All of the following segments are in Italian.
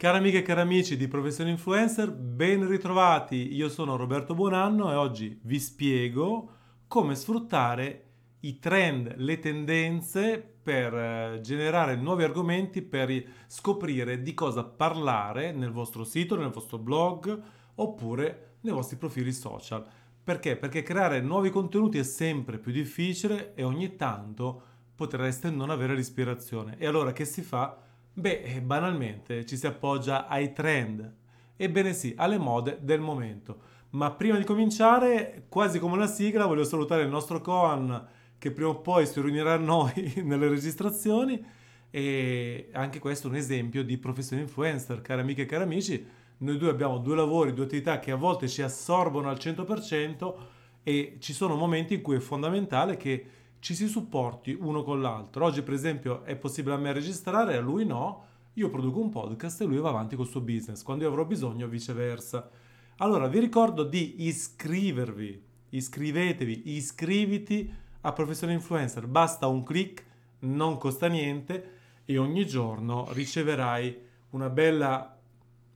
Cari amiche e cari amici di Professione Influencer, ben ritrovati. Io sono Roberto Buonanno e oggi vi spiego come sfruttare i trend, le tendenze per eh, generare nuovi argomenti, per scoprire di cosa parlare nel vostro sito, nel vostro blog oppure nei vostri profili social. Perché? Perché creare nuovi contenuti è sempre più difficile e ogni tanto potreste non avere l'ispirazione. E allora che si fa? Beh, eh, banalmente ci si appoggia ai trend, ebbene sì, alle mode del momento. Ma prima di cominciare, quasi come una sigla, voglio salutare il nostro Coan che prima o poi si riunirà a noi nelle registrazioni e anche questo è un esempio di professione influencer, cari amiche e cari amici. Noi due abbiamo due lavori, due attività che a volte ci assorbono al 100% e ci sono momenti in cui è fondamentale che ci si supporti uno con l'altro. Oggi, per esempio, è possibile a me registrare, a lui no. Io produco un podcast e lui va avanti col suo business. Quando io avrò bisogno, viceversa. Allora, vi ricordo di iscrivervi. Iscrivetevi, iscriviti a Professione Influencer. Basta un clic, non costa niente e ogni giorno riceverai una bella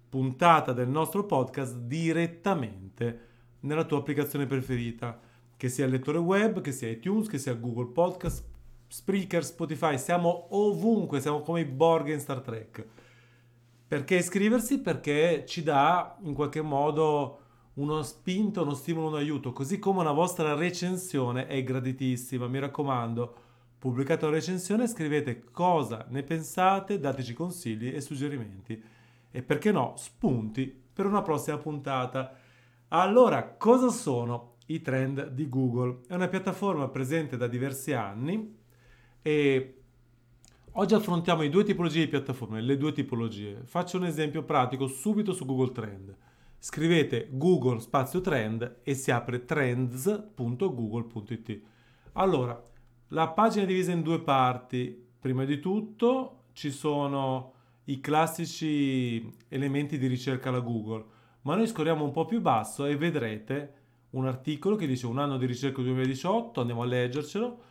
puntata del nostro podcast direttamente nella tua applicazione preferita che sia il lettore web, che sia iTunes, che sia Google Podcast, Spreaker, Spotify, siamo ovunque, siamo come i Borg in Star Trek. Perché iscriversi? Perché ci dà in qualche modo uno spinto, uno stimolo, un aiuto, così come una vostra recensione è graditissima, mi raccomando. Pubblicate una recensione, scrivete cosa ne pensate, dateci consigli e suggerimenti. E perché no, spunti per una prossima puntata. Allora, cosa sono i trend di Google. È una piattaforma presente da diversi anni e oggi affrontiamo i due tipologie di piattaforme, le due tipologie. Faccio un esempio pratico subito su Google Trend. Scrivete Google spazio trend e si apre trends.google.it. Allora, la pagina è divisa in due parti. Prima di tutto ci sono i classici elementi di ricerca alla Google, ma noi scorriamo un po' più basso e vedrete un articolo che dice un anno di ricerca 2018, andiamo a leggercelo,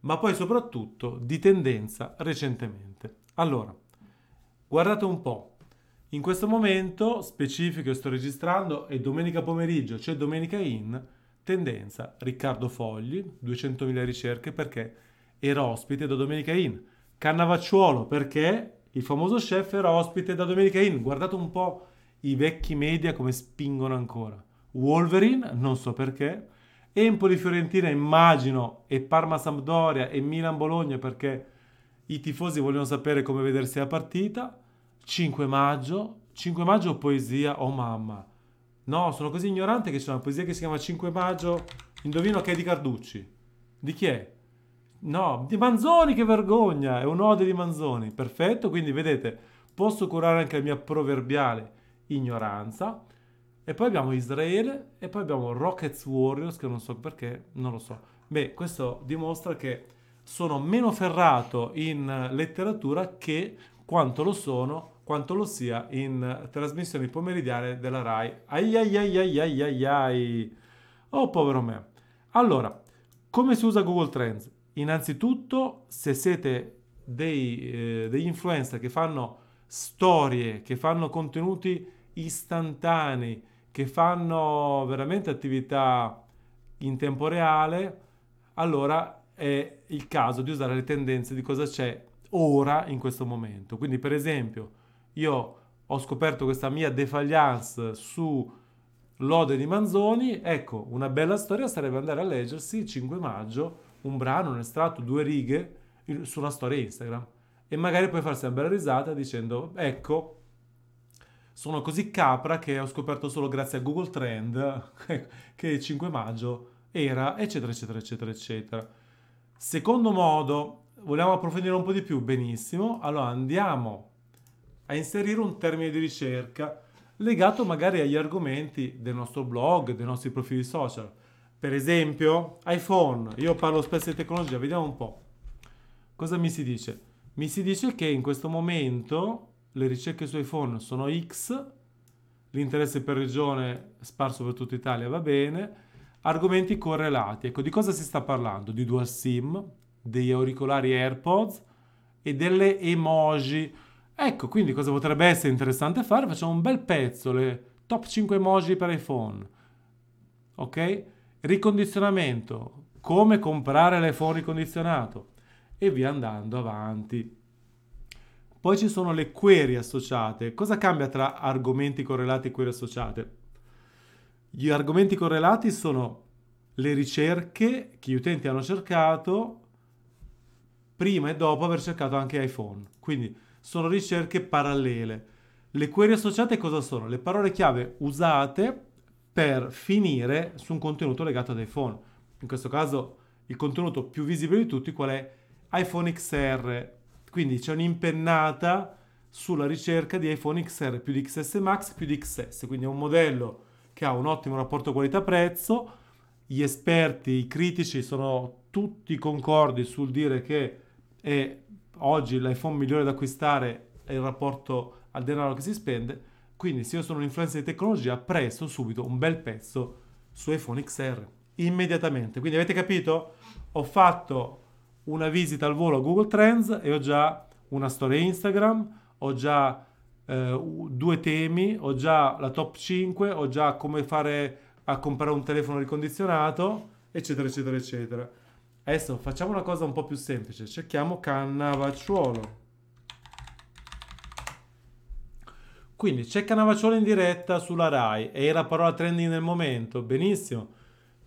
ma poi soprattutto di tendenza recentemente. Allora, guardate un po', in questo momento specifico sto registrando è domenica pomeriggio, c'è domenica in, tendenza Riccardo Fogli, 200.000 ricerche perché era ospite da domenica in, Cannavacciuolo perché il famoso chef era ospite da domenica in, guardate un po' i vecchi media come spingono ancora. Wolverine, non so perché, Empoli Fiorentina immagino e Parma Sampdoria e Milan Bologna perché i tifosi vogliono sapere come vedersi la partita. 5 maggio, 5 maggio poesia, oh mamma. No, sono così ignorante che c'è una poesia che si chiama 5 maggio, indovino che è di Carducci. Di chi è? No, di Manzoni, che vergogna, è un'ode di Manzoni. Perfetto, quindi vedete, posso curare anche la mia proverbiale ignoranza e poi abbiamo Israele e poi abbiamo Rockets Warriors, che non so perché, non lo so. Beh, questo dimostra che sono meno ferrato in letteratura che quanto lo sono, quanto lo sia in trasmissioni pomeridiane della RAI. Ai ai ai ai ai ai ai. Oh, povero me. Allora, come si usa Google Trends? Innanzitutto, se siete dei, eh, degli influencer che fanno storie, che fanno contenuti istantanei, che fanno veramente attività in tempo reale, allora è il caso di usare le tendenze di cosa c'è ora in questo momento. Quindi per esempio io ho scoperto questa mia defagliance su Lode di Manzoni, ecco, una bella storia sarebbe andare a leggersi il 5 maggio un brano, un estratto, due righe su una storia Instagram e magari poi farsi una bella risata dicendo ecco sono così capra che ho scoperto solo grazie a Google Trend che il 5 maggio era, eccetera, eccetera, eccetera, eccetera. Secondo modo, vogliamo approfondire un po' di più? Benissimo. Allora andiamo a inserire un termine di ricerca legato magari agli argomenti del nostro blog, dei nostri profili social. Per esempio, iPhone. Io parlo spesso di tecnologia, vediamo un po'. Cosa mi si dice? Mi si dice che in questo momento le ricerche su iPhone sono X, l'interesse per regione sparso per tutta Italia va bene, argomenti correlati. Ecco, di cosa si sta parlando? Di dual SIM, degli auricolari AirPods e delle emoji. Ecco, quindi cosa potrebbe essere interessante fare? Facciamo un bel pezzo, le top 5 emoji per iPhone. Ok? Ricondizionamento, come comprare l'iPhone ricondizionato e via andando avanti. Poi ci sono le query associate. Cosa cambia tra argomenti correlati e query associate? Gli argomenti correlati sono le ricerche che gli utenti hanno cercato prima e dopo aver cercato anche iPhone. Quindi sono ricerche parallele. Le query associate cosa sono? Le parole chiave usate per finire su un contenuto legato ad iPhone. In questo caso il contenuto più visibile di tutti qual è? iPhone XR. Quindi c'è un'impennata sulla ricerca di iPhone XR più di XS Max più di XS. Quindi è un modello che ha un ottimo rapporto qualità-prezzo. Gli esperti, i critici sono tutti concordi sul dire che è oggi l'iPhone migliore da acquistare è il rapporto al denaro che si spende. Quindi se io sono un influencer di tecnologia, presto subito un bel pezzo su iPhone XR. Immediatamente. Quindi avete capito? Ho fatto una visita al volo a Google Trends e ho già una storia Instagram, ho già eh, due temi, ho già la top 5, ho già come fare a comprare un telefono ricondizionato, eccetera, eccetera, eccetera. Adesso facciamo una cosa un po' più semplice, cerchiamo Cannavacciuolo. Quindi c'è Cannavacciuolo in diretta sulla RAI era parola trending nel momento, benissimo.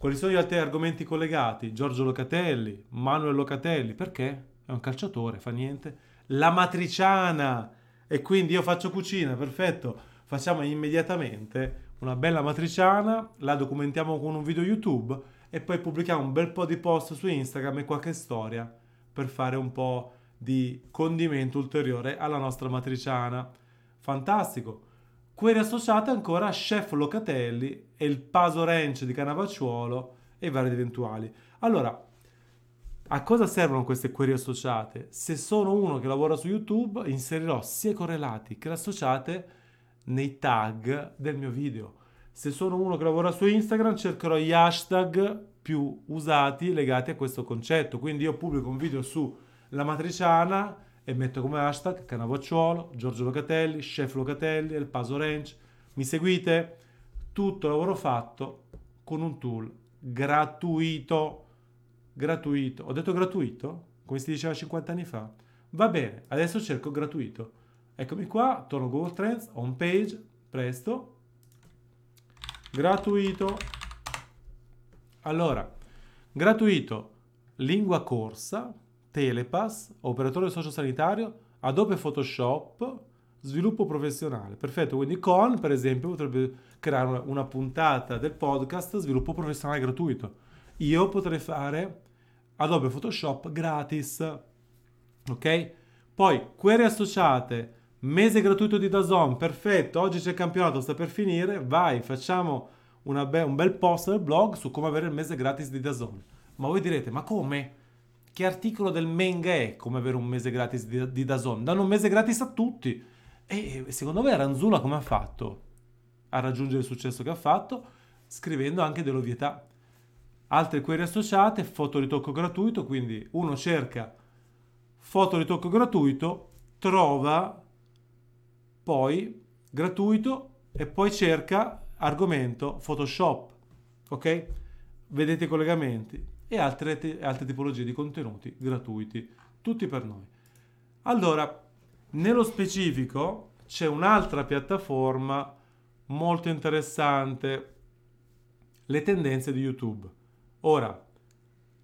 Quali sono gli altri argomenti collegati? Giorgio Locatelli, Manuel Locatelli, perché? È un calciatore, fa niente. La matriciana, e quindi io faccio cucina, perfetto. Facciamo immediatamente una bella matriciana, la documentiamo con un video YouTube e poi pubblichiamo un bel po' di post su Instagram e qualche storia per fare un po' di condimento ulteriore alla nostra matriciana. Fantastico! Query associate ancora a Chef Locatelli e il Paso Ranch di Canavacciuolo e vari eventuali. Allora, a cosa servono queste query associate? Se sono uno che lavora su YouTube, inserirò sia i correlati che le associate nei tag del mio video se sono uno che lavora su Instagram, cercherò gli hashtag più usati legati a questo concetto. Quindi io pubblico un video su La Matriciana e metto come hashtag Canavacciuolo, Giorgio Locatelli, Chef Locatelli, El Paso Ranch. Mi seguite? Tutto lavoro fatto con un tool gratuito. Gratuito. Ho detto gratuito? Come si diceva 50 anni fa? Va bene, adesso cerco gratuito. Eccomi qua, torno a Google Trends, home page, presto, gratuito. Allora, gratuito, lingua corsa, Telepass, operatore sociosanitario, Adobe Photoshop, sviluppo professionale. Perfetto, quindi con, per esempio, potrebbe creare una puntata del podcast sviluppo professionale gratuito. Io potrei fare Adobe Photoshop gratis. Ok? Poi, query associate, Mese gratuito di Dazon, perfetto, oggi c'è il campionato, sta per finire, vai, facciamo be- un bel post del blog su come avere il mese gratis di Dazon. Ma voi direte, ma come? Che articolo del Menga è come avere un mese gratis di, di Dazon? Danno un mese gratis a tutti. E secondo me Ranzula come ha fatto a raggiungere il successo che ha fatto? Scrivendo anche dell'ovvietà. Altre query associate, fotoritocco gratuito, quindi uno cerca fotoritocco gratuito, trova poi gratuito e poi cerca argomento Photoshop, ok? Vedete i collegamenti e altre, altre tipologie di contenuti gratuiti, tutti per noi. Allora, nello specifico c'è un'altra piattaforma molto interessante, le tendenze di YouTube. Ora,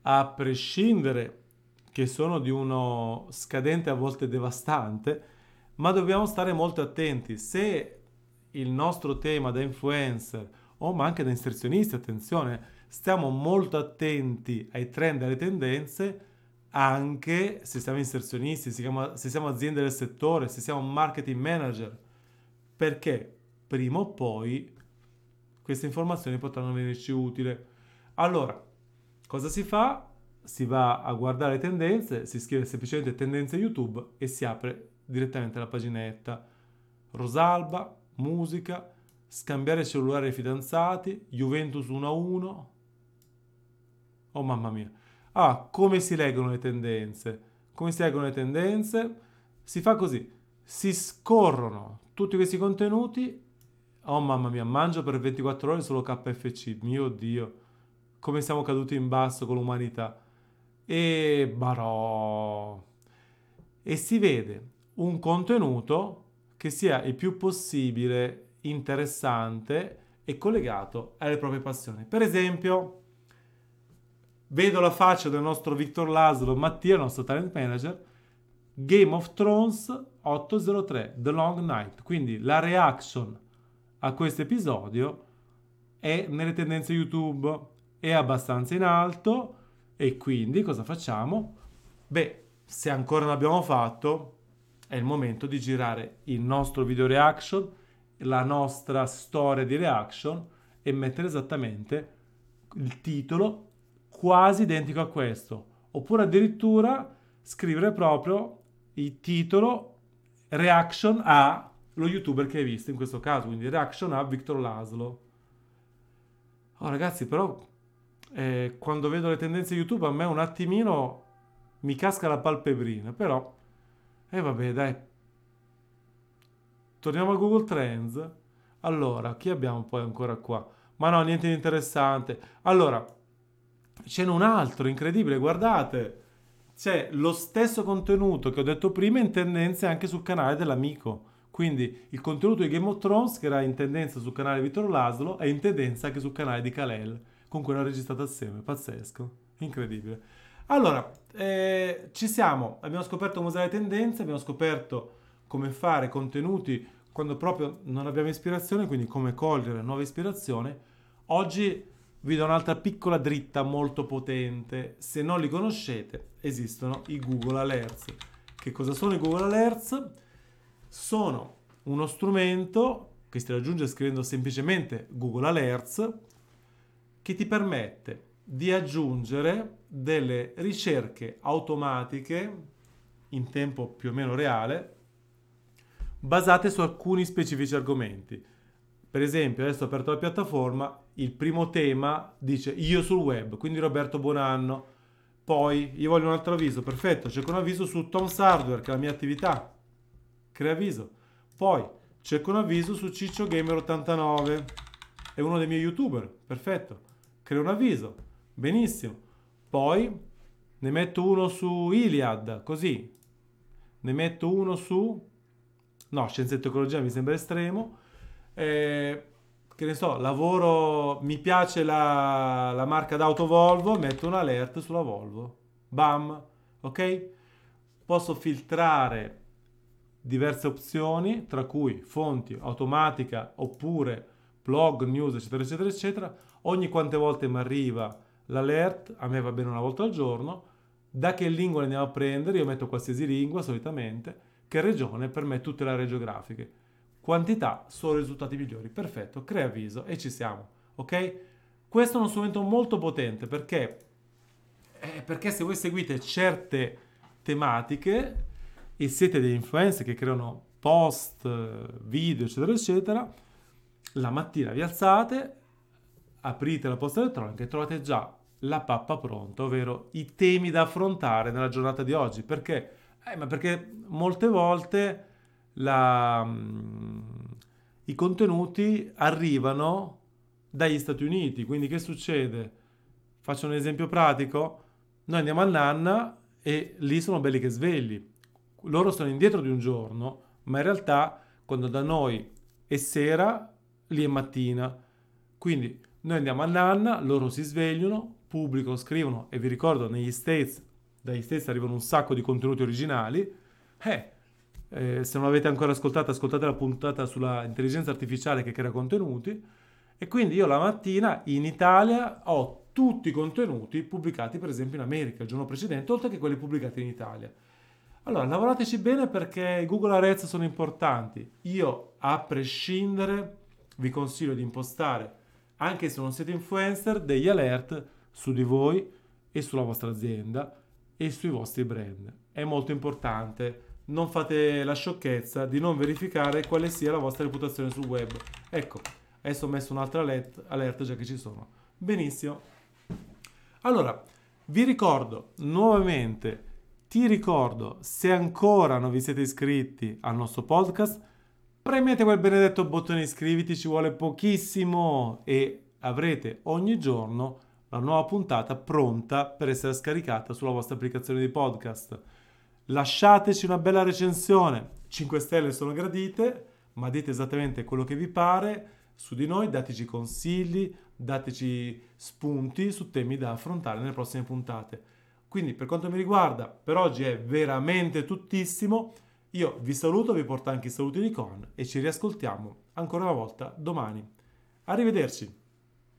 a prescindere che sono di uno scadente a volte devastante, ma dobbiamo stare molto attenti. Se il nostro tema da influencer o ma anche da inserzionisti, attenzione, stiamo molto attenti ai trend e alle tendenze, anche se siamo inserzionisti, se siamo, aziende del settore, se siamo marketing manager, perché prima o poi queste informazioni potranno venirci utili. Allora, cosa si fa? Si va a guardare le tendenze, si scrive semplicemente tendenze YouTube e si apre direttamente la paginetta. Rosalba, musica, scambiare cellulare ai fidanzati, Juventus 1-1. Oh mamma mia. Ah, come si leggono le tendenze? Come si leggono le tendenze? Si fa così. si scorrono tutti questi contenuti. Oh mamma mia, mangio per 24 ore solo KFC, mio Dio, come siamo caduti in basso con l'umanità. E barò. E si vede un contenuto che sia il più possibile interessante e collegato alle proprie passioni. Per esempio, vedo la faccia del nostro Victor Laszlo Mattia, il nostro talent manager, Game of Thrones 803, The Long Night. Quindi la reaction a questo episodio è nelle tendenze YouTube, è abbastanza in alto e quindi cosa facciamo? Beh, se ancora non l'abbiamo fatto, è il momento di girare il nostro video reaction, la nostra storia di reaction e mettere esattamente il titolo quasi identico a questo. Oppure addirittura scrivere proprio il titolo reaction a lo youtuber che hai visto in questo caso, quindi reaction a Victor Laszlo. Oh, ragazzi, però eh, quando vedo le tendenze YouTube a me un attimino mi casca la palpebrina, però e eh, vabbè, dai. Torniamo a Google Trends. Allora, chi abbiamo poi ancora qua? Ma no, niente di interessante. Allora, c'è un altro incredibile, guardate. C'è lo stesso contenuto che ho detto prima in tendenza anche sul canale dell'amico. Quindi il contenuto di Game of Thrones, che era in tendenza sul canale di Vittor Laszlo, è in tendenza anche sul canale di Kalel, con cui l'ho registrato assieme. Pazzesco, incredibile. Allora, eh, ci siamo, abbiamo scoperto come usare le tendenze, abbiamo scoperto come fare contenuti quando proprio non abbiamo ispirazione, quindi come cogliere nuova ispirazione. Oggi vi do un'altra piccola dritta molto potente. Se non li conoscete, esistono i Google Alerts. Che cosa sono i Google Alerts? Sono uno strumento che si raggiunge scrivendo semplicemente Google Alerts che ti permette di aggiungere delle ricerche automatiche in tempo più o meno reale basate su alcuni specifici argomenti. Per esempio, adesso ho aperto la piattaforma, il primo tema dice io sul web, quindi Roberto Buonanno. Poi io voglio un altro avviso, perfetto, cerco un avviso su Tom's Hardware, che è la mia attività. Crea avviso. Poi cerco un avviso su Ciccio Gamer 89, è uno dei miei youtuber, perfetto. Crea un avviso Benissimo. Poi ne metto uno su Iliad, così. Ne metto uno su... No, scienza e tecnologia mi sembra estremo. Eh, che ne so, lavoro, mi piace la, la marca d'auto Volvo, metto un alert sulla Volvo. Bam, ok? Posso filtrare diverse opzioni, tra cui fonti, automatica, oppure blog, news, eccetera, eccetera, eccetera. Ogni quante volte mi arriva L'alert a me va bene una volta al giorno. Da che lingua andiamo a prendere? Io metto qualsiasi lingua solitamente. Che regione? Per me tutte le aree geografiche. Quantità sono risultati migliori. Perfetto, crea avviso e ci siamo. Ok? Questo è uno strumento molto potente perché, eh, perché se voi seguite certe tematiche e siete degli influencer che creano post, video, eccetera, eccetera, la mattina vi alzate, aprite la posta elettronica e trovate già la pappa pronta, ovvero i temi da affrontare nella giornata di oggi. Perché? Eh, ma perché molte volte la, um, i contenuti arrivano dagli Stati Uniti, quindi che succede? Faccio un esempio pratico. Noi andiamo a Nanna e lì sono belli che svegli. Loro sono indietro di un giorno, ma in realtà quando da noi è sera, lì è mattina. Quindi noi andiamo a Nanna, loro si svegliano, pubblicano, scrivono e vi ricordo negli States, dagli States arrivano un sacco di contenuti originali. Eh, eh, se non l'avete ancora ascoltata, ascoltate la puntata sulla intelligenza artificiale che crea contenuti. E quindi io la mattina in Italia ho tutti i contenuti pubblicati per esempio in America il giorno precedente, oltre che quelli pubblicati in Italia. Allora, lavorateci bene perché Google Ads sono importanti. Io, a prescindere, vi consiglio di impostare, anche se non siete influencer, degli alert su di voi e sulla vostra azienda e sui vostri brand. È molto importante. Non fate la sciocchezza di non verificare quale sia la vostra reputazione sul web. Ecco, adesso ho messo un'altra alert, già che ci sono. Benissimo. Allora, vi ricordo nuovamente Ti ricordo, se ancora non vi siete iscritti al nostro podcast, premete quel benedetto bottone iscriviti, ci vuole pochissimo e avrete ogni giorno la nuova puntata pronta per essere scaricata sulla vostra applicazione di podcast. Lasciateci una bella recensione, 5 stelle sono gradite, ma dite esattamente quello che vi pare su di noi, dateci consigli, dateci spunti su temi da affrontare nelle prossime puntate. Quindi per quanto mi riguarda, per oggi è veramente tuttissimo. Io vi saluto, vi porto anche i saluti di Con e ci riascoltiamo ancora una volta domani. Arrivederci.